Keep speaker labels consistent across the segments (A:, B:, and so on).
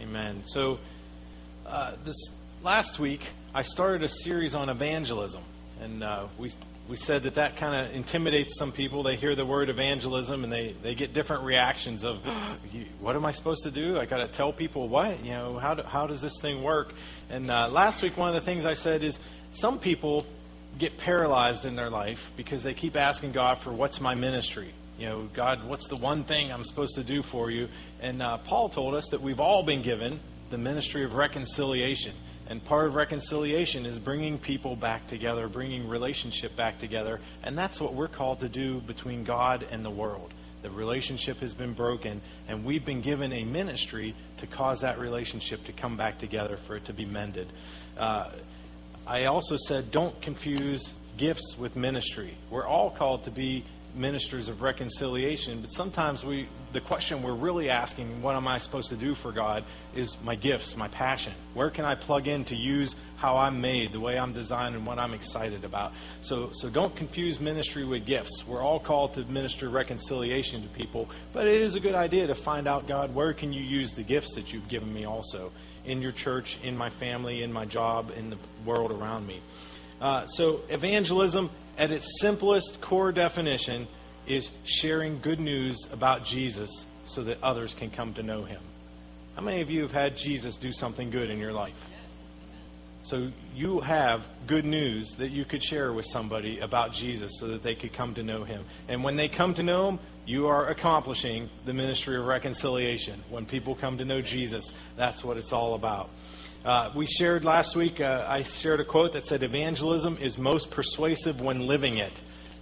A: Amen. So, uh, this last week, I started a series on evangelism. And uh, we, we said that that kind of intimidates some people. They hear the word evangelism and they, they get different reactions of, what am I supposed to do? I got to tell people what? You know, how, do, how does this thing work? And uh, last week, one of the things I said is some people get paralyzed in their life because they keep asking God for what's my ministry? You know, God, what's the one thing I'm supposed to do for you? And uh, Paul told us that we've all been given the ministry of reconciliation. And part of reconciliation is bringing people back together, bringing relationship back together. And that's what we're called to do between God and the world. The relationship has been broken, and we've been given a ministry to cause that relationship to come back together, for it to be mended. Uh, I also said, don't confuse gifts with ministry. We're all called to be ministers of reconciliation, but sometimes we the question we're really asking, what am I supposed to do for God, is my gifts, my passion. Where can I plug in to use how I'm made, the way I'm designed, and what I'm excited about? So, so don't confuse ministry with gifts. We're all called to minister reconciliation to people, but it is a good idea to find out, God, where can you use the gifts that you've given me also in your church, in my family, in my job, in the world around me. Uh, so, evangelism, at its simplest core definition, is sharing good news about Jesus so that others can come to know him. How many of you have had Jesus do something good in your life? So you have good news that you could share with somebody about Jesus so that they could come to know him. And when they come to know him, you are accomplishing the ministry of reconciliation. When people come to know Jesus, that's what it's all about. Uh, we shared last week, uh, I shared a quote that said, Evangelism is most persuasive when living it.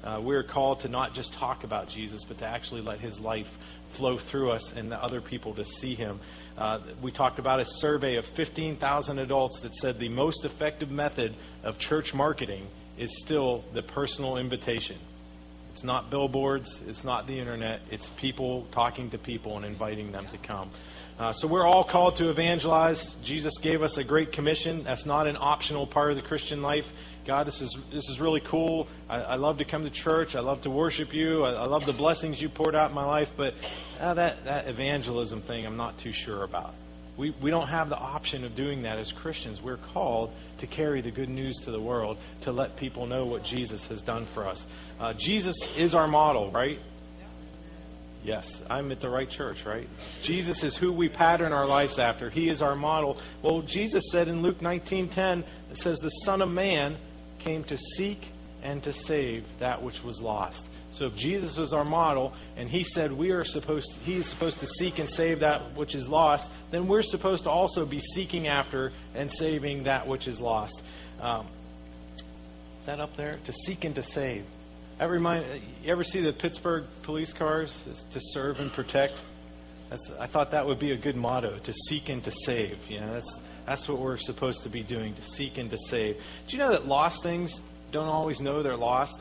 A: Uh, we're called to not just talk about Jesus, but to actually let his life flow through us and the other people to see him. Uh, we talked about a survey of 15,000 adults that said the most effective method of church marketing is still the personal invitation. It's not billboards, it's not the internet, it's people talking to people and inviting them to come. Uh, so we're all called to evangelize. Jesus gave us a great commission. That's not an optional part of the Christian life. God, this is this is really cool. I, I love to come to church. I love to worship you. I, I love the blessings you poured out in my life. But uh, that that evangelism thing, I'm not too sure about. We, we don't have the option of doing that as Christians. We're called to carry the good news to the world, to let people know what Jesus has done for us. Uh, Jesus is our model, right? Yes, I'm at the right church, right? Jesus is who we pattern our lives after. He is our model. Well, Jesus said in Luke 19:10, it says the Son of Man came to seek and to save that which was lost. So if Jesus was our model and he said we are supposed to, he is supposed to seek and save that which is lost, then we're supposed to also be seeking after and saving that which is lost. Um, is that up there? To seek and to save. That remind you ever see the Pittsburgh police cars to serve and protect? That's, I thought that would be a good motto: to seek and to save. You know, that's that's what we're supposed to be doing: to seek and to save. Do you know that lost things don't always know they're lost?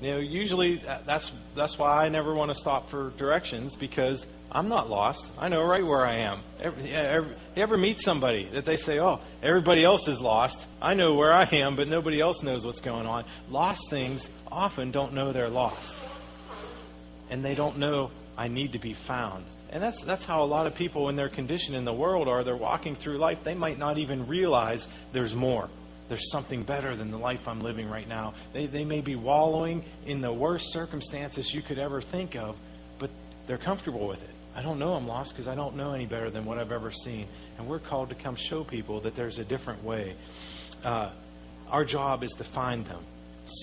A: You know, usually uh, that's that's why I never want to stop for directions because I'm not lost. I know right where I am. Every, every, you ever meet somebody that they say, "Oh, everybody else is lost. I know where I am, but nobody else knows what's going on." Lost things often don't know they're lost, and they don't know I need to be found. And that's that's how a lot of people in their condition in the world are. They're walking through life. They might not even realize there's more there's something better than the life I'm living right now. They, they may be wallowing in the worst circumstances you could ever think of, but they're comfortable with it. I don't know I'm lost because I don't know any better than what I've ever seen. And we're called to come show people that there's a different way. Uh, our job is to find them.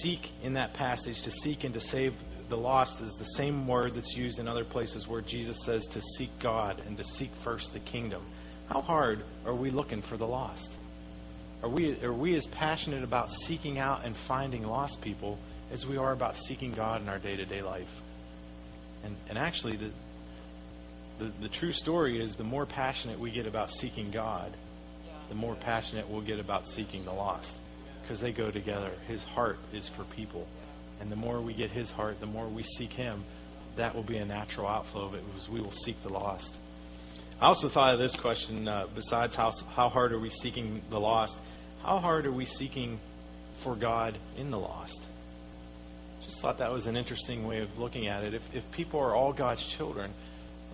A: Seek in that passage, to seek and to save the lost is the same word that's used in other places where Jesus says to seek God and to seek first the kingdom. How hard are we looking for the lost? Are we, are we as passionate about seeking out and finding lost people as we are about seeking God in our day to day life? And, and actually, the, the, the true story is the more passionate we get about seeking God, the more passionate we'll get about seeking the lost. Because they go together. His heart is for people. And the more we get his heart, the more we seek him, that will be a natural outflow of it because we will seek the lost. I also thought of this question uh, besides how, how hard are we seeking the lost? How hard are we seeking for God in the lost? Just thought that was an interesting way of looking at it. If, if people are all God's children,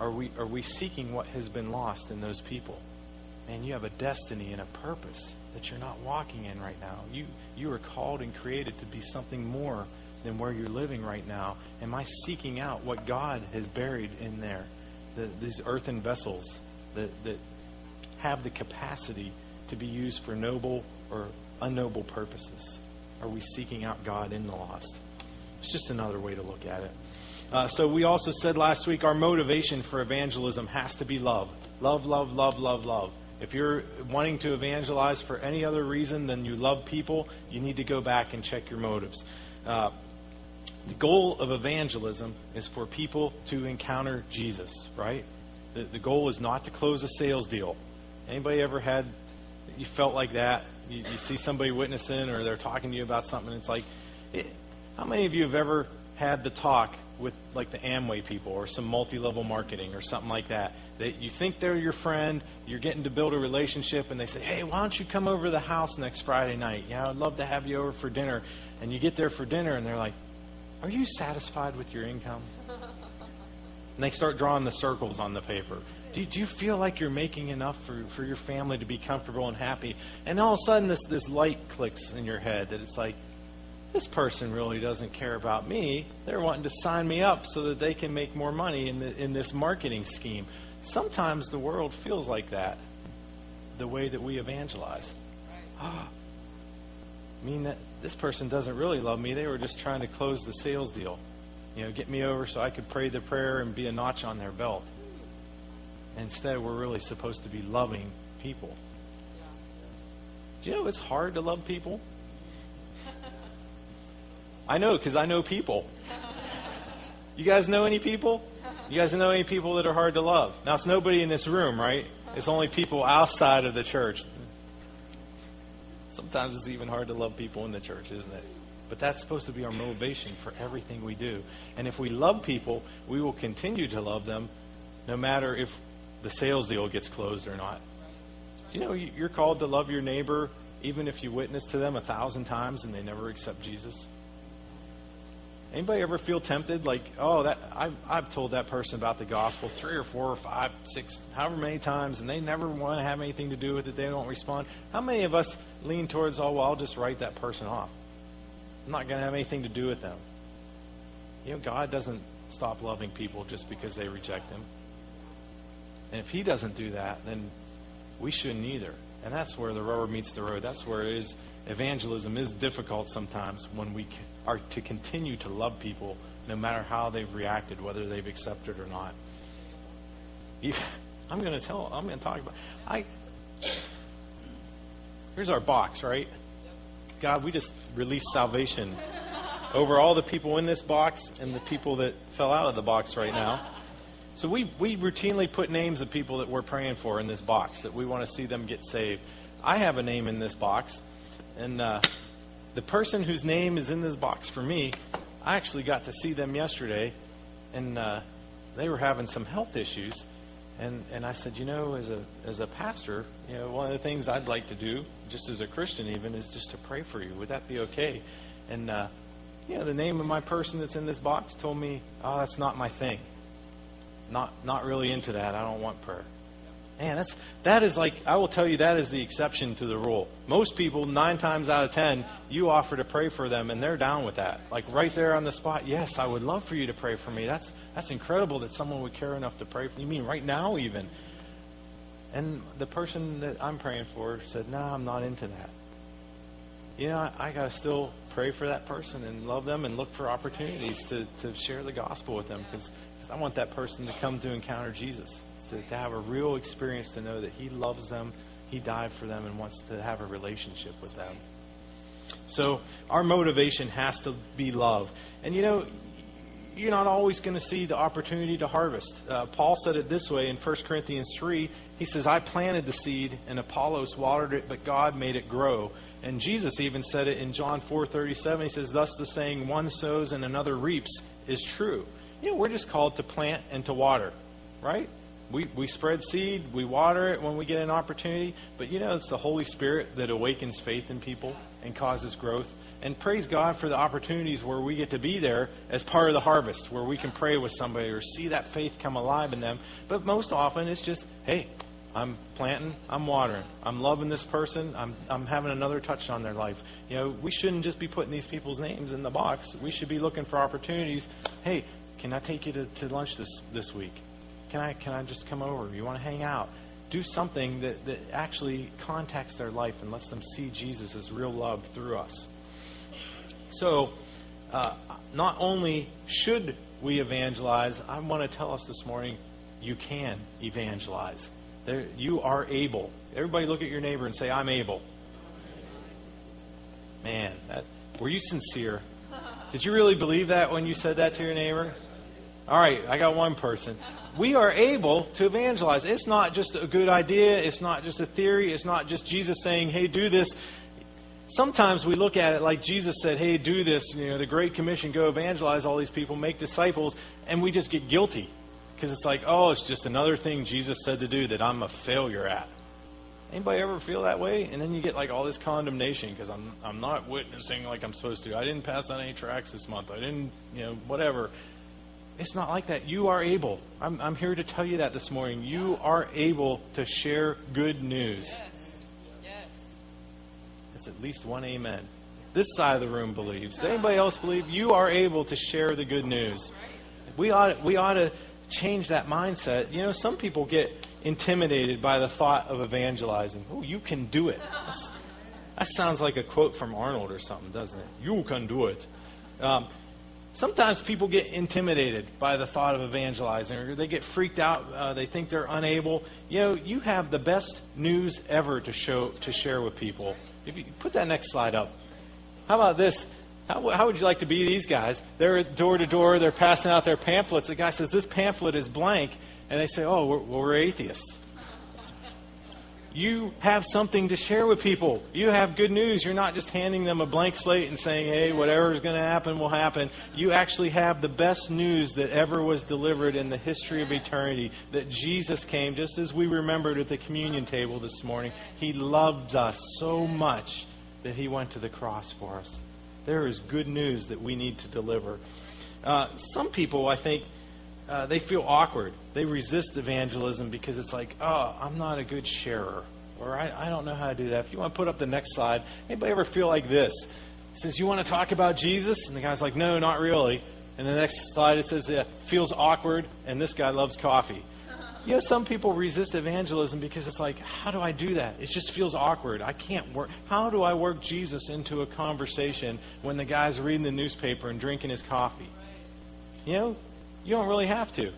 A: are we, are we seeking what has been lost in those people? And you have a destiny and a purpose that you're not walking in right now. You, you are called and created to be something more than where you're living right now. Am I seeking out what God has buried in there? The, these earthen vessels that, that have the capacity to be used for noble or unnoble purposes? Are we seeking out God in the lost? It's just another way to look at it. Uh, so we also said last week our motivation for evangelism has to be love. Love, love, love, love, love. If you're wanting to evangelize for any other reason than you love people, you need to go back and check your motives. Uh, the goal of evangelism is for people to encounter Jesus, right? The, the goal is not to close a sales deal. Anybody ever had you felt like that? You, you see somebody witnessing or they're talking to you about something. It's like, it, how many of you have ever had the talk with like the Amway people or some multi-level marketing or something like that. That you think they're your friend, you're getting to build a relationship, and they say, "Hey, why don't you come over to the house next Friday night? Yeah, I'd love to have you over for dinner." And you get there for dinner, and they're like, "Are you satisfied with your income?" And they start drawing the circles on the paper. Do, do you feel like you're making enough for, for your family to be comfortable and happy? And all of a sudden, this, this light clicks in your head that it's like, this person really doesn't care about me. They're wanting to sign me up so that they can make more money in, the, in this marketing scheme. Sometimes the world feels like that, the way that we evangelize. I ah, mean that this person doesn't really love me. They were just trying to close the sales deal you know, get me over so I could pray the prayer and be a notch on their belt. Instead, we're really supposed to be loving people. Do you know it's hard to love people? I know because I know people. You guys know any people? You guys know any people that are hard to love? Now, it's nobody in this room, right? It's only people outside of the church. Sometimes it's even hard to love people in the church, isn't it? But that's supposed to be our motivation for everything we do. And if we love people, we will continue to love them no matter if the sales deal gets closed or not. You know you're called to love your neighbor even if you witness to them a thousand times and they never accept Jesus? Anybody ever feel tempted? Like, oh, that I've, I've told that person about the gospel three or four or five, six, however many times, and they never want to have anything to do with it. They don't respond. How many of us lean towards, oh, well, I'll just write that person off? I'm not going to have anything to do with them. You know, God doesn't stop loving people just because they reject Him. And if He doesn't do that, then we shouldn't either. And that's where the rubber meets the road. That's where it is. Evangelism is difficult sometimes when we are to continue to love people no matter how they've reacted, whether they've accepted or not. I'm going to tell. I'm going to talk about. I. Here's our box, right? God, we just release salvation over all the people in this box and the people that fell out of the box right now. So we, we routinely put names of people that we're praying for in this box that we want to see them get saved. I have a name in this box, and uh, the person whose name is in this box for me, I actually got to see them yesterday, and uh, they were having some health issues and and I said, you know, as a as a pastor, you know, one of the things I'd like to do, just as a Christian even, is just to pray for you. Would that be okay? And uh, you know, the name of my person that's in this box told me, oh, that's not my thing. Not not really into that. I don't want prayer. Man, that's that is like I will tell you that is the exception to the rule. Most people, nine times out of ten, you offer to pray for them, and they're down with that. Like right there on the spot. Yes, I would love for you to pray for me. That's that's incredible that someone would care enough to pray for you. Mean right now even? And the person that I'm praying for said, "No, I'm not into that." You know, I, I got to still pray for that person and love them and look for opportunities to to share the gospel with them because I want that person to come to encounter Jesus to, to have a real experience to know that He loves them, He died for them, and wants to have a relationship with them. So our motivation has to be love. And you know, you're not always going to see the opportunity to harvest. Uh, Paul said it this way in 1 Corinthians 3. He says, I planted the seed and Apollos watered it, but God made it grow. And Jesus even said it in John 4:37. He says, "Thus the saying, one sows and another reaps, is true." You know, we're just called to plant and to water, right? We, we spread seed, we water it when we get an opportunity, but you know, it's the Holy Spirit that awakens faith in people and causes growth. And praise God for the opportunities where we get to be there as part of the harvest, where we can pray with somebody or see that faith come alive in them. But most often it's just, hey, I'm planting, I'm watering, I'm loving this person, I'm, I'm having another touch on their life. You know, we shouldn't just be putting these people's names in the box. We should be looking for opportunities. Hey, can I take you to, to lunch this, this week? Can I, can I just come over? You want to hang out? Do something that, that actually contacts their life and lets them see Jesus as real love through us. So, uh, not only should we evangelize, I want to tell us this morning you can evangelize. There, you are able. Everybody look at your neighbor and say, I'm able. Man, that, were you sincere? Did you really believe that when you said that to your neighbor? All right, I got one person. We are able to evangelize. It's not just a good idea. It's not just a theory. It's not just Jesus saying, hey, do this sometimes we look at it like Jesus said, hey, do this, you know, the Great Commission, go evangelize all these people, make disciples, and we just get guilty. Because it's like, oh, it's just another thing Jesus said to do that I'm a failure at. Anybody ever feel that way? And then you get like all this condemnation because I'm I'm not witnessing like I'm supposed to. I didn't pass on any tracts this month. I didn't, you know, whatever. It's not like that. You are able. I'm I'm here to tell you that this morning. You are able to share good news. Yes. yes. That's at least one amen. This side of the room believes. Does anybody else believe? You are able to share the good news. We ought, we ought to change that mindset. You know, some people get intimidated by the thought of evangelizing. Oh, you can do it. That's, that sounds like a quote from Arnold or something, doesn't it? You can do it. Um, sometimes people get intimidated by the thought of evangelizing or they get freaked out uh, they think they're unable you know you have the best news ever to show to share with people if you put that next slide up. How about this? How, how, would you like to be these guys? They're door to door, they're passing out their pamphlets. The guy says, This pamphlet is blank. And they say, Oh, we're, we're atheists you have something to share with people. You have good news. You're not just handing them a blank slate and saying, hey, whatever is going to happen will happen. You actually have the best news that ever was delivered in the history of eternity that Jesus came, just as we remembered at the communion table this morning. He loved us so much that he went to the cross for us. There is good news that we need to deliver. Uh, some people, I think, uh, they feel awkward. They resist evangelism because it's like, oh, I'm not a good sharer, or I, I don't know how to do that. If you want to put up the next slide, anybody ever feel like this? It says, you want to talk about Jesus? And the guy's like, no, not really. And the next slide it says, yeah, feels awkward, and this guy loves coffee. You know, some people resist evangelism because it's like, how do I do that? It just feels awkward. I can't work. How do I work Jesus into a conversation when the guy's reading the newspaper and drinking his coffee? You know, you don't really have to.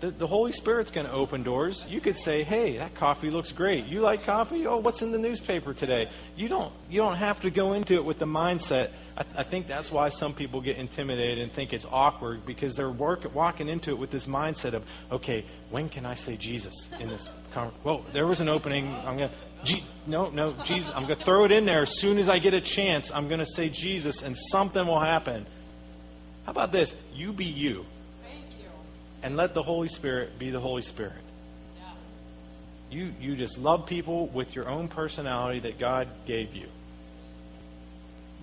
A: The, the Holy Spirit's going to open doors. You could say, "Hey, that coffee looks great. You like coffee? Oh, what's in the newspaper today?" You don't. You don't have to go into it with the mindset. I, I think that's why some people get intimidated and think it's awkward because they're work, walking into it with this mindset of, "Okay, when can I say Jesus in this?" Con- well, there was an opening. I'm going to. no, no, Jesus. I'm going to throw it in there as soon as I get a chance. I'm going to say Jesus, and something will happen. How about this? You be you and let the Holy Spirit be the Holy Spirit. You, you just love people with your own personality that God gave you.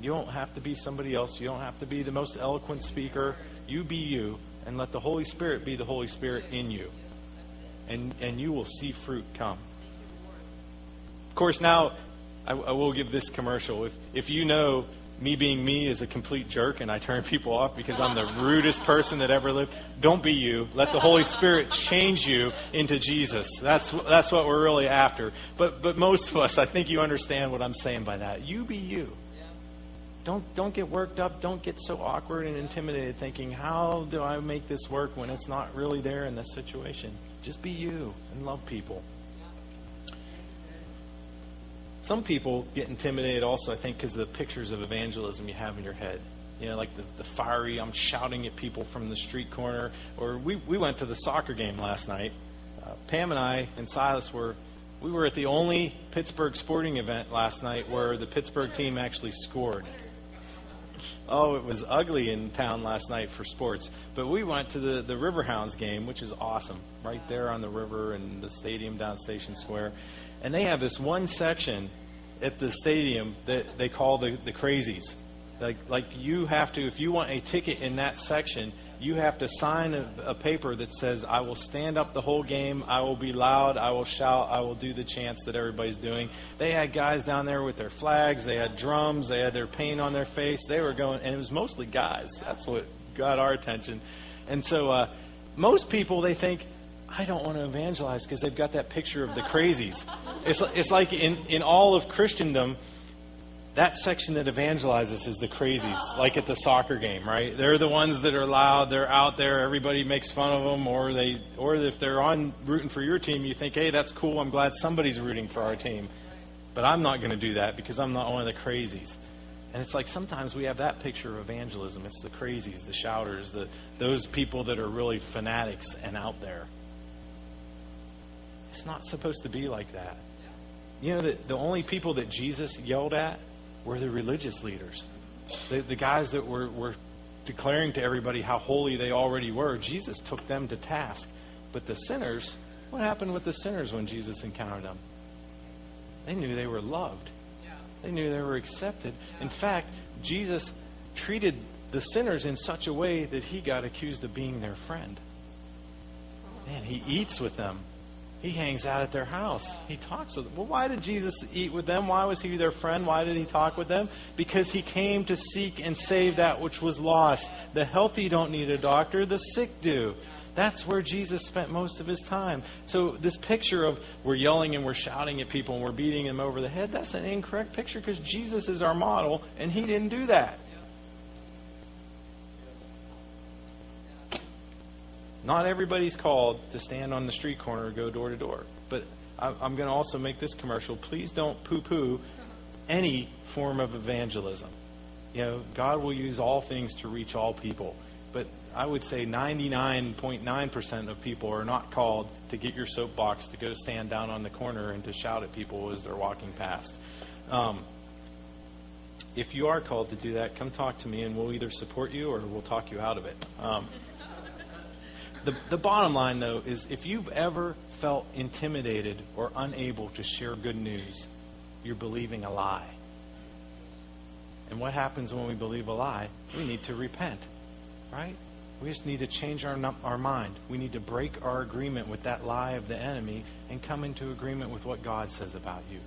A: You don't have to be somebody else. You don't have to be the most eloquent speaker. You be you, and let the Holy Spirit be the Holy Spirit in you. And, and you will see fruit come. Of course, now I, I will give this commercial. If, if you know me being me is a complete jerk and I turn people off because I'm the rudest person that ever lived. Don't be you. Let the Holy Spirit change you into Jesus. That's that's what we're really after. But but most of us, I think you understand what I'm saying by that. You be you. Don't don't get worked up. Don't get so awkward and intimidated thinking, "How do I make this work when it's not really there in this situation?" Just be you and love people. Some people get intimidated also, I think, because of the pictures of evangelism you have in your head. You know, like the, the fiery, I'm shouting at people from the street corner. Or we, we went to the soccer game last night. Uh, Pam and I and Silas were we were at the only Pittsburgh sporting event last night where the Pittsburgh team actually scored. Oh, it was ugly in town last night for sports. But we went to the, the Riverhounds game, which is awesome, right there on the river and the stadium down Station Square. And they have this one section at the stadium that they call the, the crazies. Like, like you have to, if you want a ticket in that section, you have to sign a, a, paper that says, I will stand up the whole game, I will be loud, I will shout, I will do the chants that everybody's doing. They had guys down there with their flags, they had drums, they had their paint on their face. They were going, and it was mostly guys. That's what got our attention. And so uh, most people, they think, I don't want to evangelize because they've got that picture of the crazies. It's, it's like in, in all of Christendom, that section that evangelizes is the crazies, like at the soccer game, right? They're the ones that are loud, they're out there, everybody makes fun of them, or they, or if they're on rooting for your team, you think, hey, that's cool, I'm glad somebody's rooting for our team. But I'm not going to do that because I'm not one of the crazies. And it's like sometimes we have that picture of evangelism. It's the crazies, the shouters, the, those people that are really fanatics and out there. It's not supposed to be like that. You know, the, the only people that Jesus yelled at were the religious leaders, the, the guys that were, were declaring to everybody how holy they already were. Jesus took them to task. But the sinners, what happened with the sinners when Jesus encountered them? They knew they were loved. They knew they were accepted. In fact, Jesus treated the sinners in such a way that he got accused of being their friend. Man, he eats with them. He hangs out at their house. He talks with them. Well, why did Jesus eat with them? Why was he their friend? Why did he talk with them? Because he came to seek and save that which was lost. The healthy don't need a doctor, the sick do. That's where Jesus spent most of his time. So, this picture of we're yelling and we're shouting at people and we're beating them over the head, that's an incorrect picture because Jesus is our model and he didn't do that. Not everybody's called to stand on the street corner or go door to door. But I'm going to also make this commercial. Please don't poo poo any form of evangelism. You know, God will use all things to reach all people. But I would say 99.9% of people are not called to get your soapbox to go stand down on the corner and to shout at people as they're walking past. Um, if you are called to do that, come talk to me and we'll either support you or we'll talk you out of it. Um, the, the bottom line, though, is if you've ever felt intimidated or unable to share good news, you're believing a lie. And what happens when we believe a lie? We need to repent, right? We just need to change our, our mind. We need to break our agreement with that lie of the enemy and come into agreement with what God says about you.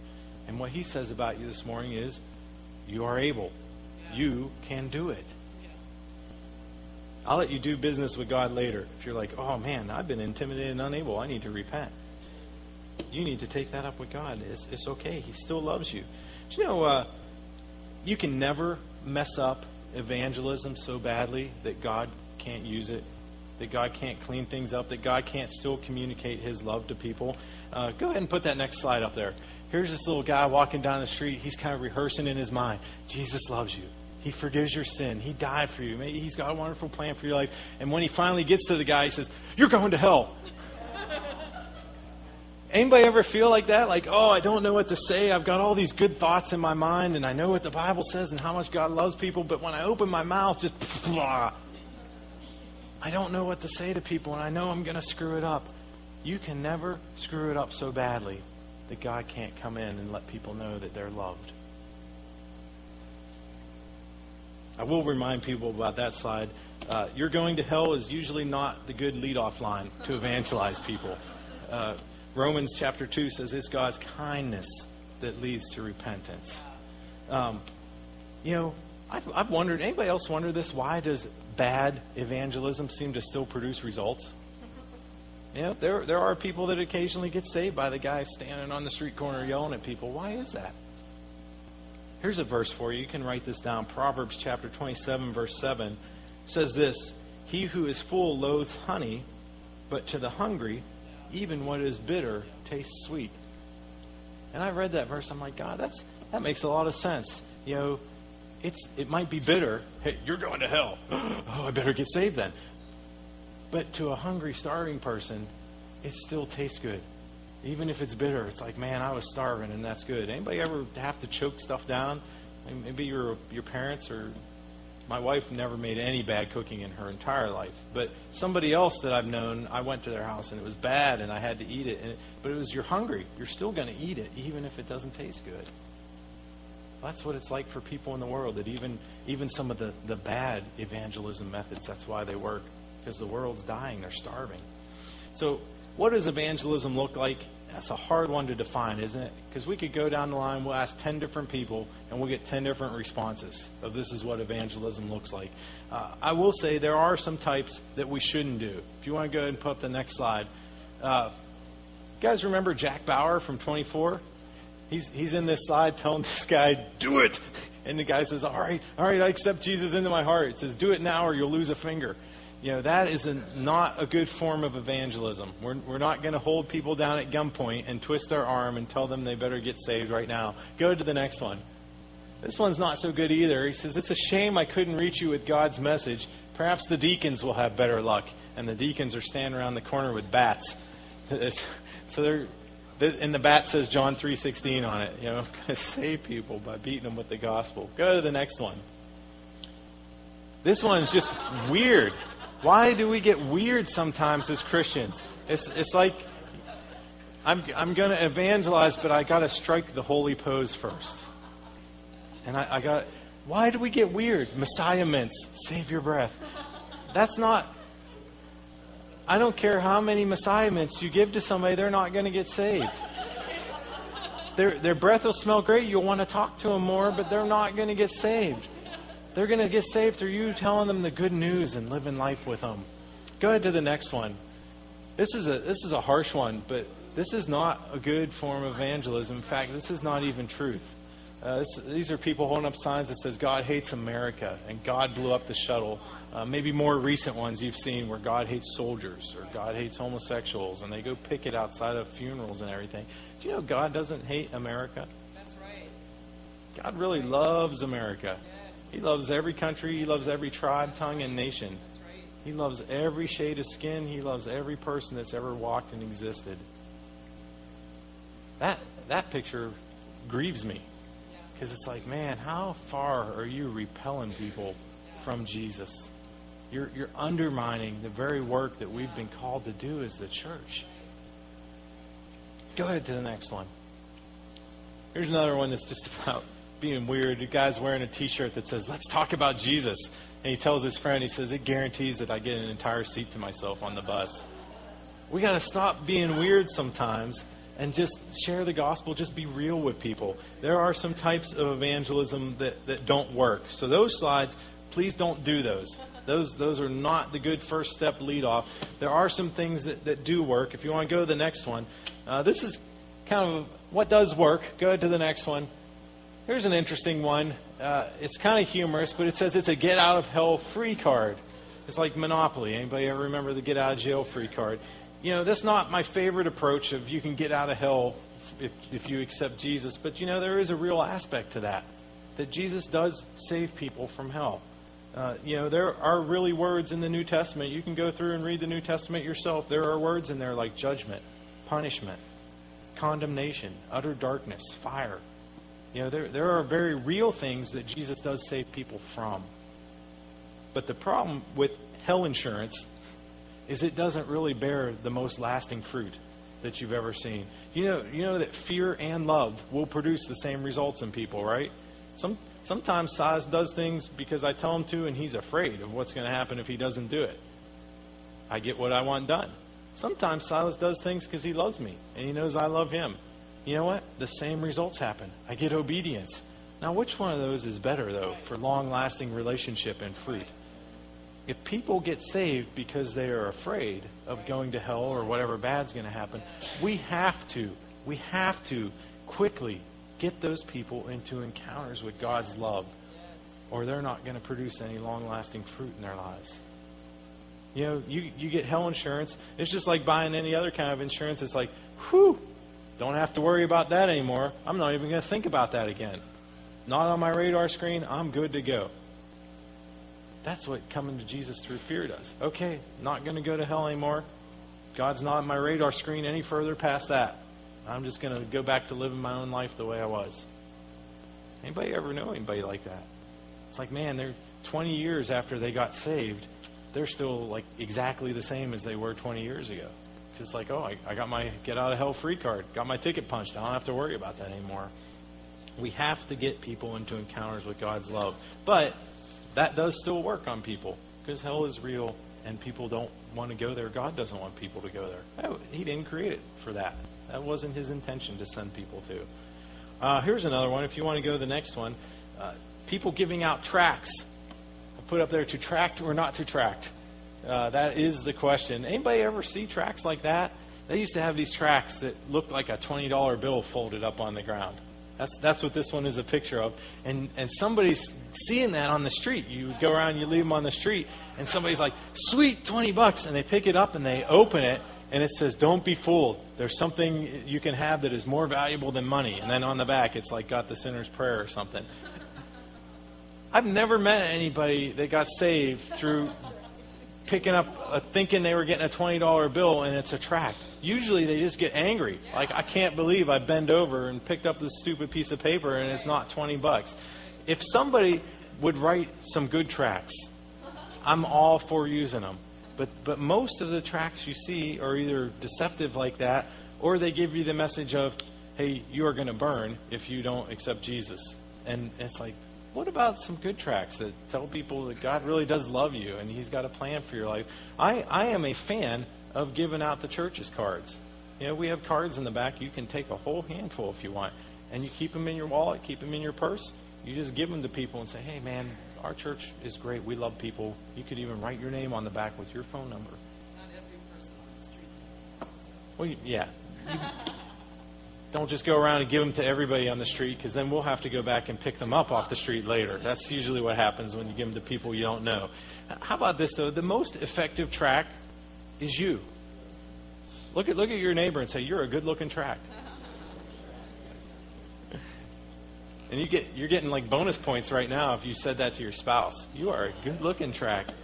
A: And what He says about you this morning is, you are able. You can do it. I'll let you do business with God later. If you're like, oh man, I've been intimidated and unable, I need to repent. You need to take that up with God. It's, it's okay. He still loves you. Do you know, uh, you can never mess up evangelism so badly that God can't use it, that God can't clean things up, that God can't still communicate His love to people. Uh, go ahead and put that next slide up there. Here's this little guy walking down the street. He's kind of rehearsing in his mind Jesus loves you. He forgives your sin. He died for you. He's got a wonderful plan for your life. And when he finally gets to the guy, he says, You're going to hell. Anybody ever feel like that? Like, oh, I don't know what to say. I've got all these good thoughts in my mind, and I know what the Bible says and how much God loves people, but when I open my mouth, just blah. I don't know what to say to people, and I know I'm going to screw it up. You can never screw it up so badly that God can't come in and let people know that they're loved. I will remind people about that slide. Uh, you're going to hell is usually not the good leadoff line to evangelize people. Uh, Romans chapter 2 says it's God's kindness that leads to repentance. Um, you know, I've, I've wondered, anybody else wonder this? Why does bad evangelism seem to still produce results? You know, there, there are people that occasionally get saved by the guy standing on the street corner yelling at people. Why is that? Here's a verse for you. You can write this down. Proverbs chapter 27, verse 7 says this He who is full loathes honey, but to the hungry, even what is bitter tastes sweet. And I read that verse. I'm like, God, that's that makes a lot of sense. You know, it's it might be bitter. Hey, you're going to hell. oh, I better get saved then. But to a hungry, starving person, it still tastes good. Even if it's bitter, it's like, man, I was starving, and that's good. Anybody ever have to choke stuff down? Maybe your your parents or My wife never made any bad cooking in her entire life, but somebody else that I've known, I went to their house and it was bad, and I had to eat it. And, but it was you're hungry, you're still going to eat it, even if it doesn't taste good. That's what it's like for people in the world. That even even some of the the bad evangelism methods, that's why they work because the world's dying, they're starving. So, what does evangelism look like? That's a hard one to define, isn't it? Because we could go down the line, we'll ask 10 different people, and we'll get 10 different responses of this is what evangelism looks like. Uh, I will say there are some types that we shouldn't do. If you want to go ahead and put up the next slide. Uh, you guys remember Jack Bauer from 24? He's, he's in this slide telling this guy, do it. And the guy says, all right, all right, I accept Jesus into my heart. It says, do it now or you'll lose a finger you know, that is a, not a good form of evangelism. We're, we're not going to hold people down at gunpoint and twist their arm and tell them they better get saved right now. Go to the next one. This one's not so good either. He says, It's a shame I couldn't reach you with God's message. Perhaps the deacons will have better luck. And the deacons are standing around the corner with bats. so they're. And the bat says John 3:16 on it, you know, I'm gonna save people by beating them with the gospel. Go to the next one. This one's just weird. Why do we get weird sometimes as Christians? It's, it's like I'm, I'm going to evangelize, but I got to strike the holy pose first. And I, I got, why do we get weird? Messiah mints, save your breath. That's not, I don't care how many Messiah mints you give to somebody, they're not going to get saved. Their, their breath will smell great. You'll want to talk to them more, but they're not going to get saved. They're going to get saved through you telling them the good news and living life with them. Go ahead to the next one. This is a this is a harsh one, but this is not a good form of evangelism. In fact, this is not even truth. Uh, this, these are people holding up signs that says God hates America and God blew up the shuttle. Uh, maybe more recent ones you've seen where God hates soldiers or God hates homosexuals, and they go picket outside of funerals and everything. Do you know God doesn't hate America?
B: That's right.
A: God really loves America. Yeah. He loves every country. He loves every tribe, tongue, and nation. He loves every shade of skin. He loves every person that's ever walked and existed. That that picture grieves me because it's like, man, how far are you repelling people from Jesus? You're you're undermining the very work that we've been called to do as the church. Go ahead to the next one. Here's another one that's just about being weird. A guy's wearing a T-shirt that says "Let's talk about Jesus," and he tells his friend, he says, "It guarantees that I get an entire seat to myself on the bus." We got to stop being weird sometimes and just share the gospel. Just be real with people. There are some types of evangelism that, that don't work. So those slides, please don't do those. Those those are not the good first step lead off. There are some things that, that do work. If you want to go to the next one, uh, this is kind of what does work. Go to the next one. Here's an interesting one. Uh, it's kind of humorous, but it says it's a get out of hell free card. It's like Monopoly. Anybody ever remember the get out of jail free card? You know, that's not my favorite approach of you can get out of hell if, if you accept Jesus. But, you know, there is a real aspect to that, that Jesus does save people from hell. Uh, you know, there are really words in the New Testament. You can go through and read the New Testament yourself. There are words in there like judgment, punishment, condemnation, utter darkness, fire. You know, there, there are very real things that Jesus does save people from. But the problem with hell insurance is it doesn't really bear the most lasting fruit that you've ever seen. You know, you know that fear and love will produce the same results in people, right? Some, sometimes Silas does things because I tell him to, and he's afraid of what's going to happen if he doesn't do it. I get what I want done. Sometimes Silas does things because he loves me, and he knows I love him you know what? The same results happen. I get obedience. Now, which one of those is better, though, for long lasting relationship and fruit? If people get saved because they are afraid of going to hell or whatever bad's going to happen, we have to, we have to quickly get those people into encounters with God's love, or they're not going to produce any long lasting fruit in their lives. You know, you, you get hell insurance. It's just like buying any other kind of insurance. It's like, whew, don't have to worry about that anymore. I'm not even going to think about that again. Not on my radar screen. I'm good to go. That's what coming to Jesus through fear does. Okay, not going to go to hell anymore. God's not on my radar screen any further past that. I'm just going to go back to living my own life the way I was. Anybody ever know anybody like that? It's like, man, they're 20 years after they got saved, they're still like exactly the same as they were 20 years ago. Just like, oh, I, I got my get out of hell free card, got my ticket punched. I don't have to worry about that anymore. We have to get people into encounters with God's love. But that does still work on people because hell is real and people don't want to go there. God doesn't want people to go there. He didn't create it for that. That wasn't his intention to send people to. Uh, here's another one. If you want to go to the next one, uh, people giving out tracts. I put up there to tract or not to tract. Uh, that is the question. Anybody ever see tracts like that? They used to have these tracts that looked like a twenty dollar bill folded up on the ground. That's that's what this one is a picture of. And and somebody's seeing that on the street. You go around, you leave them on the street, and somebody's like, "Sweet, twenty bucks," and they pick it up and they open it, and it says, "Don't be fooled. There's something you can have that is more valuable than money." And then on the back, it's like got the sinner's prayer or something. I've never met anybody that got saved through picking up, a, thinking they were getting a twenty dollar bill, and it's a tract. Usually, they just get angry. Like, I can't believe I bend over and picked up this stupid piece of paper, and it's not twenty bucks. If somebody would write some good tracts, I'm all for using them. But but most of the tracts you see are either deceptive like that, or they give you the message of, "Hey, you are going to burn if you don't accept Jesus." And it's like, what about some good tracts that tell people that God really does love you and He's got a plan for your life? I, I am a fan of giving out the church's cards. You know, we have cards in the back. You can take a whole handful if you want, and you keep them in your wallet, keep them in your purse. You just give them to people and say, "Hey, man, our church is great. We love people. You could even write your name on the back with your phone number."
B: Not every person on the street.
A: Well, yeah. Don't just go around and give them to everybody on the street because then we'll have to go back and pick them up off the street later. That's usually what happens when you give them to people you don't know. How about this though? The most effective tract is you. Look at look at your neighbor and say, "You're a good-looking tract." And you get you're getting like bonus points right now if you said that to your spouse. You are a good-looking tract.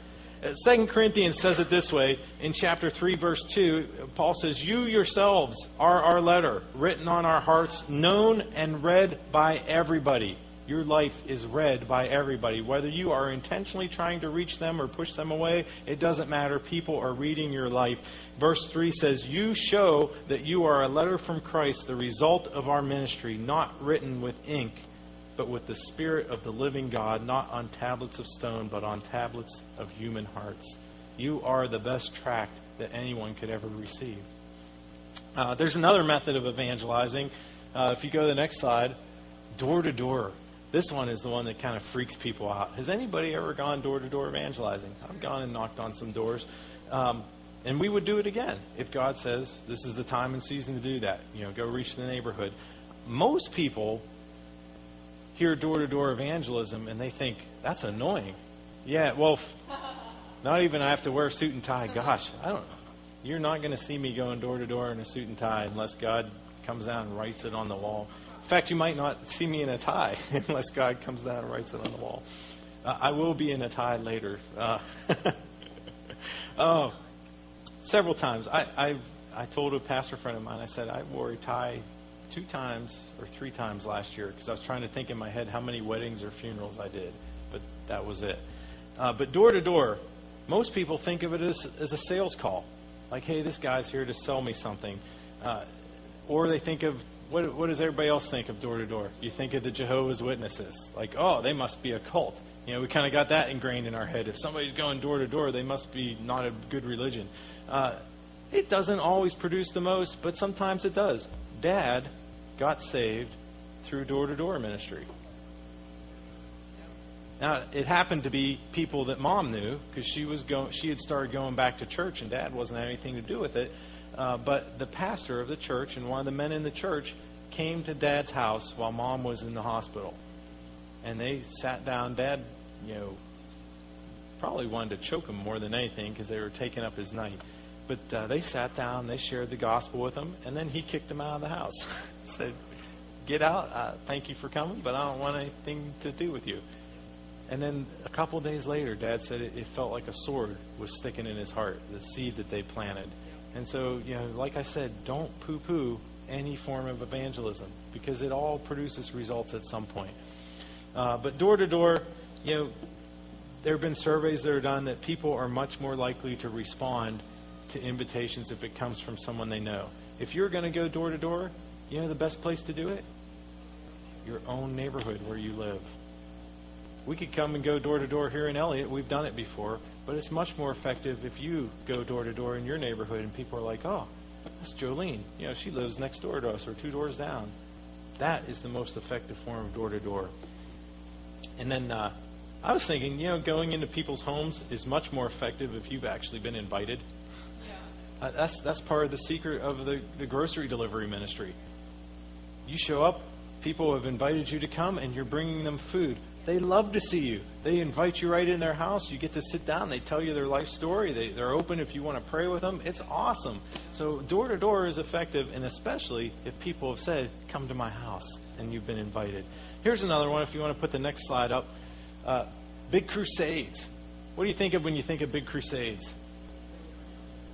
A: Uh, Second Corinthians says it this way in chapter 3, verse 2. Paul says, You yourselves are our letter, written on our hearts, known and read by everybody. Your life is read by everybody. Whether you are intentionally trying to reach them or push them away, it doesn't matter. People are reading your life. Verse 3 says, You show that you are a letter from Christ, the result of our ministry, not written with ink but with the Spirit of the living God, not on tablets of stone, but on tablets of human hearts. You are the best tract that anyone could ever receive. Uh, there's another method of evangelizing. Uh, if you go to the next slide, door to door. This one is the one that kind of freaks people out. Has anybody ever gone door to door evangelizing? I've gone and knocked on some doors. Um, and we would do it again if God says this is the time and season to do that. You know, go reach the neighborhood. Most people hear door to door evangelism and they think, that's annoying. Yeah, well, not even I have to wear a suit and tie. Gosh, I don't know. You're not going to see me going door to door in a suit and tie unless God comes down and writes it on the wall. In fact, you might not see me in a tie unless God comes down and writes it on the wall. Uh, I will be in a tie later. Uh, oh, several times. I, I I told a pastor friend of mine. I said I wore a tie two times or three times last year because I was trying to think in my head how many weddings or funerals I did, but that was it. Uh, but door to door, most people think of it as, as a sales call. Like, hey, this guy's here to sell me something. Uh, or they think of, what, what does everybody else think of door to door? You think of the Jehovah's Witnesses. Like, oh, they must be a cult. You know, we kind of got that ingrained in our head. If somebody's going door to door, they must be not a good religion. Uh, it doesn't always produce the most, but sometimes it does. Dad got saved through door to door ministry. Now, it happened to be people that mom knew because she was going, she had started going back to church, and dad wasn't having anything to do with it. Uh, but the pastor of the church and one of the men in the church came to dad's house while mom was in the hospital, and they sat down. Dad, you know, probably wanted to choke him more than anything because they were taking up his night. But uh, they sat down, they shared the gospel with him, and then he kicked them out of the house. Said, Get out. Uh, thank you for coming, but I don't want anything to do with you. And then a couple days later, Dad said it, it felt like a sword was sticking in his heart, the seed that they planted. And so, you know, like I said, don't poo poo any form of evangelism because it all produces results at some point. Uh, but door to door, you know, there have been surveys that are done that people are much more likely to respond to invitations if it comes from someone they know. If you're going to go door to door, you know the best place to do it? Your own neighborhood where you live. We could come and go door to door here in Elliott. We've done it before. But it's much more effective if you go door to door in your neighborhood and people are like, oh, that's Jolene. You know, she lives next door to us or two doors down. That is the most effective form of door to door. And then uh, I was thinking, you know, going into people's homes is much more effective if you've actually been invited. Uh, that's that's part of the secret of the, the grocery delivery ministry. You show up, people have invited you to come, and you're bringing them food. They love to see you. They invite you right in their house. You get to sit down. They tell you their life story. They, they're open if you want to pray with them. It's awesome. So door to door is effective, and especially if people have said, "Come to my house," and you've been invited. Here's another one. If you want to put the next slide up, uh, big crusades. What do you think of when you think of big crusades?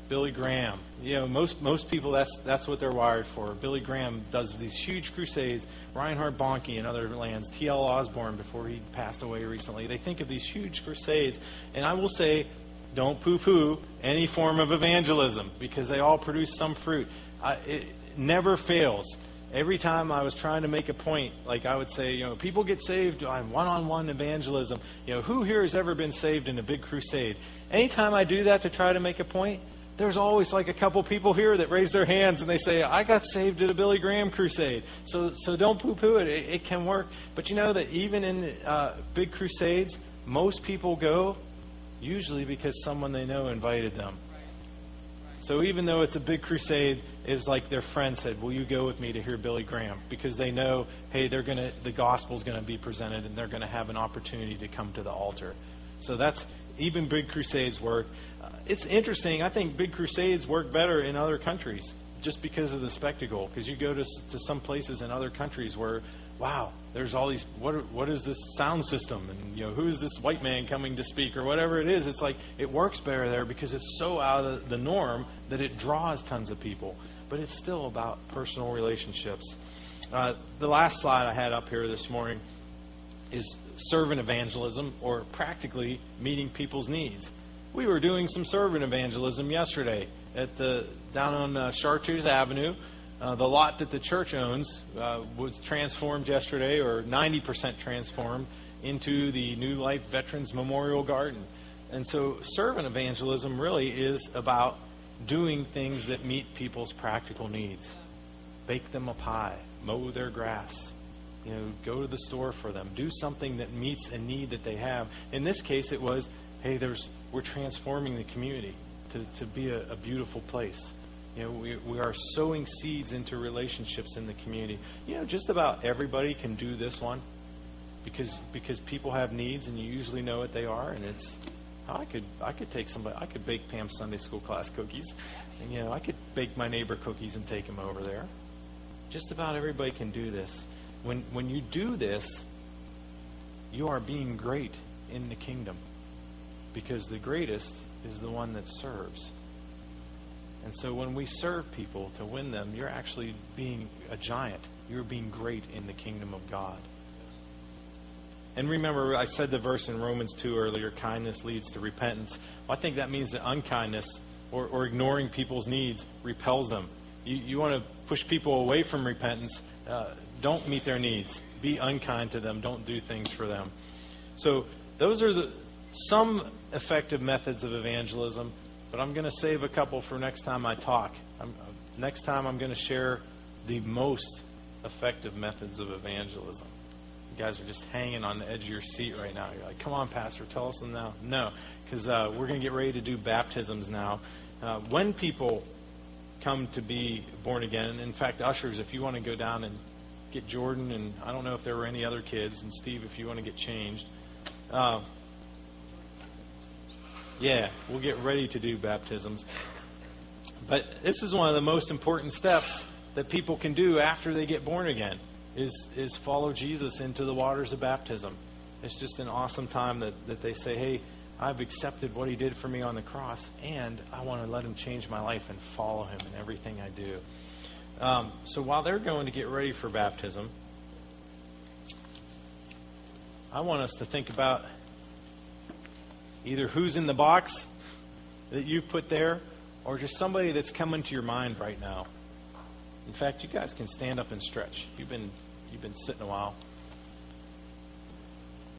A: Billy Graham. You know, most most people that's that's what they're wired for. Billy Graham does these huge crusades. Reinhard Bonnke in other lands. T.L. Osborn before he passed away recently. They think of these huge crusades, and I will say, don't poo-poo any form of evangelism because they all produce some fruit. I, it never fails. Every time I was trying to make a point, like I would say, you know, people get saved on one-on-one evangelism. You know, who here has ever been saved in a big crusade? Anytime I do that to try to make a point, there's always like a couple people here that raise their hands and they say, I got saved at a Billy Graham crusade. So, so don't poo poo it. it. It can work. But you know that even in uh, big crusades, most people go usually because someone they know invited them. So even though it's a big crusade, it's like their friend said, "Will you go with me to hear Billy Graham?" Because they know, hey, they're gonna the gospel's gonna be presented, and they're gonna have an opportunity to come to the altar. So that's even big crusades work. Uh, it's interesting. I think big crusades work better in other countries just because of the spectacle. Because you go to to some places in other countries where, wow, there's all these. What what is this sound system? And you know, who is this white man coming to speak or whatever it is? It's like it works better there because it's so out of the norm that it draws tons of people. But it's still about personal relationships. Uh, the last slide I had up here this morning is servant evangelism, or practically meeting people's needs. We were doing some servant evangelism yesterday at the down on uh, Chartreuse Avenue. Uh, the lot that the church owns uh, was transformed yesterday, or 90% transformed, into the New Life Veterans Memorial Garden. And so, servant evangelism really is about doing things that meet people's practical needs. Bake them a pie, mow their grass, you know, go to the store for them, do something that meets a need that they have. In this case, it was, hey, there's we're transforming the community to, to be a, a beautiful place. You know, we, we are sowing seeds into relationships in the community. You know, just about everybody can do this one because because people have needs and you usually know what they are and it's oh, I could I could take somebody I could bake Pam's Sunday school class cookies and you know I could bake my neighbor cookies and take them over there. Just about everybody can do this. When when you do this, you are being great in the kingdom because the greatest is the one that serves. And so when we serve people to win them, you're actually being a giant. You're being great in the kingdom of God. And remember, I said the verse in Romans 2 earlier kindness leads to repentance. Well, I think that means that unkindness or, or ignoring people's needs repels them. You, you want to push people away from repentance, uh, don't meet their needs. Be unkind to them. Don't do things for them. So, those are the, some effective methods of evangelism, but I'm going to save a couple for next time I talk. I'm, next time, I'm going to share the most effective methods of evangelism. You guys are just hanging on the edge of your seat right now. You're like, come on, Pastor, tell us them now. No, because uh, we're going to get ready to do baptisms now. Uh, when people come to be born again, in fact, ushers, if you want to go down and get Jordan, and I don't know if there were any other kids, and Steve, if you want to get changed. Uh, yeah, we'll get ready to do baptisms. But this is one of the most important steps that people can do after they get born again is is follow Jesus into the waters of baptism. It's just an awesome time that, that they say, Hey, I've accepted what he did for me on the cross, and I want to let him change my life and follow him in everything I do. Um, so while they're going to get ready for baptism, I want us to think about either who's in the box that you put there, or just somebody that's coming to your mind right now. In fact, you guys can stand up and stretch. You've been you've been sitting a while.